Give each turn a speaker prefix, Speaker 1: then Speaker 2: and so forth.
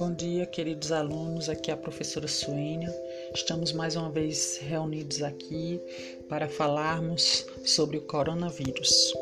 Speaker 1: Bom dia, queridos alunos. Aqui é a professora Suênia. Estamos mais uma vez reunidos aqui para falarmos sobre o coronavírus.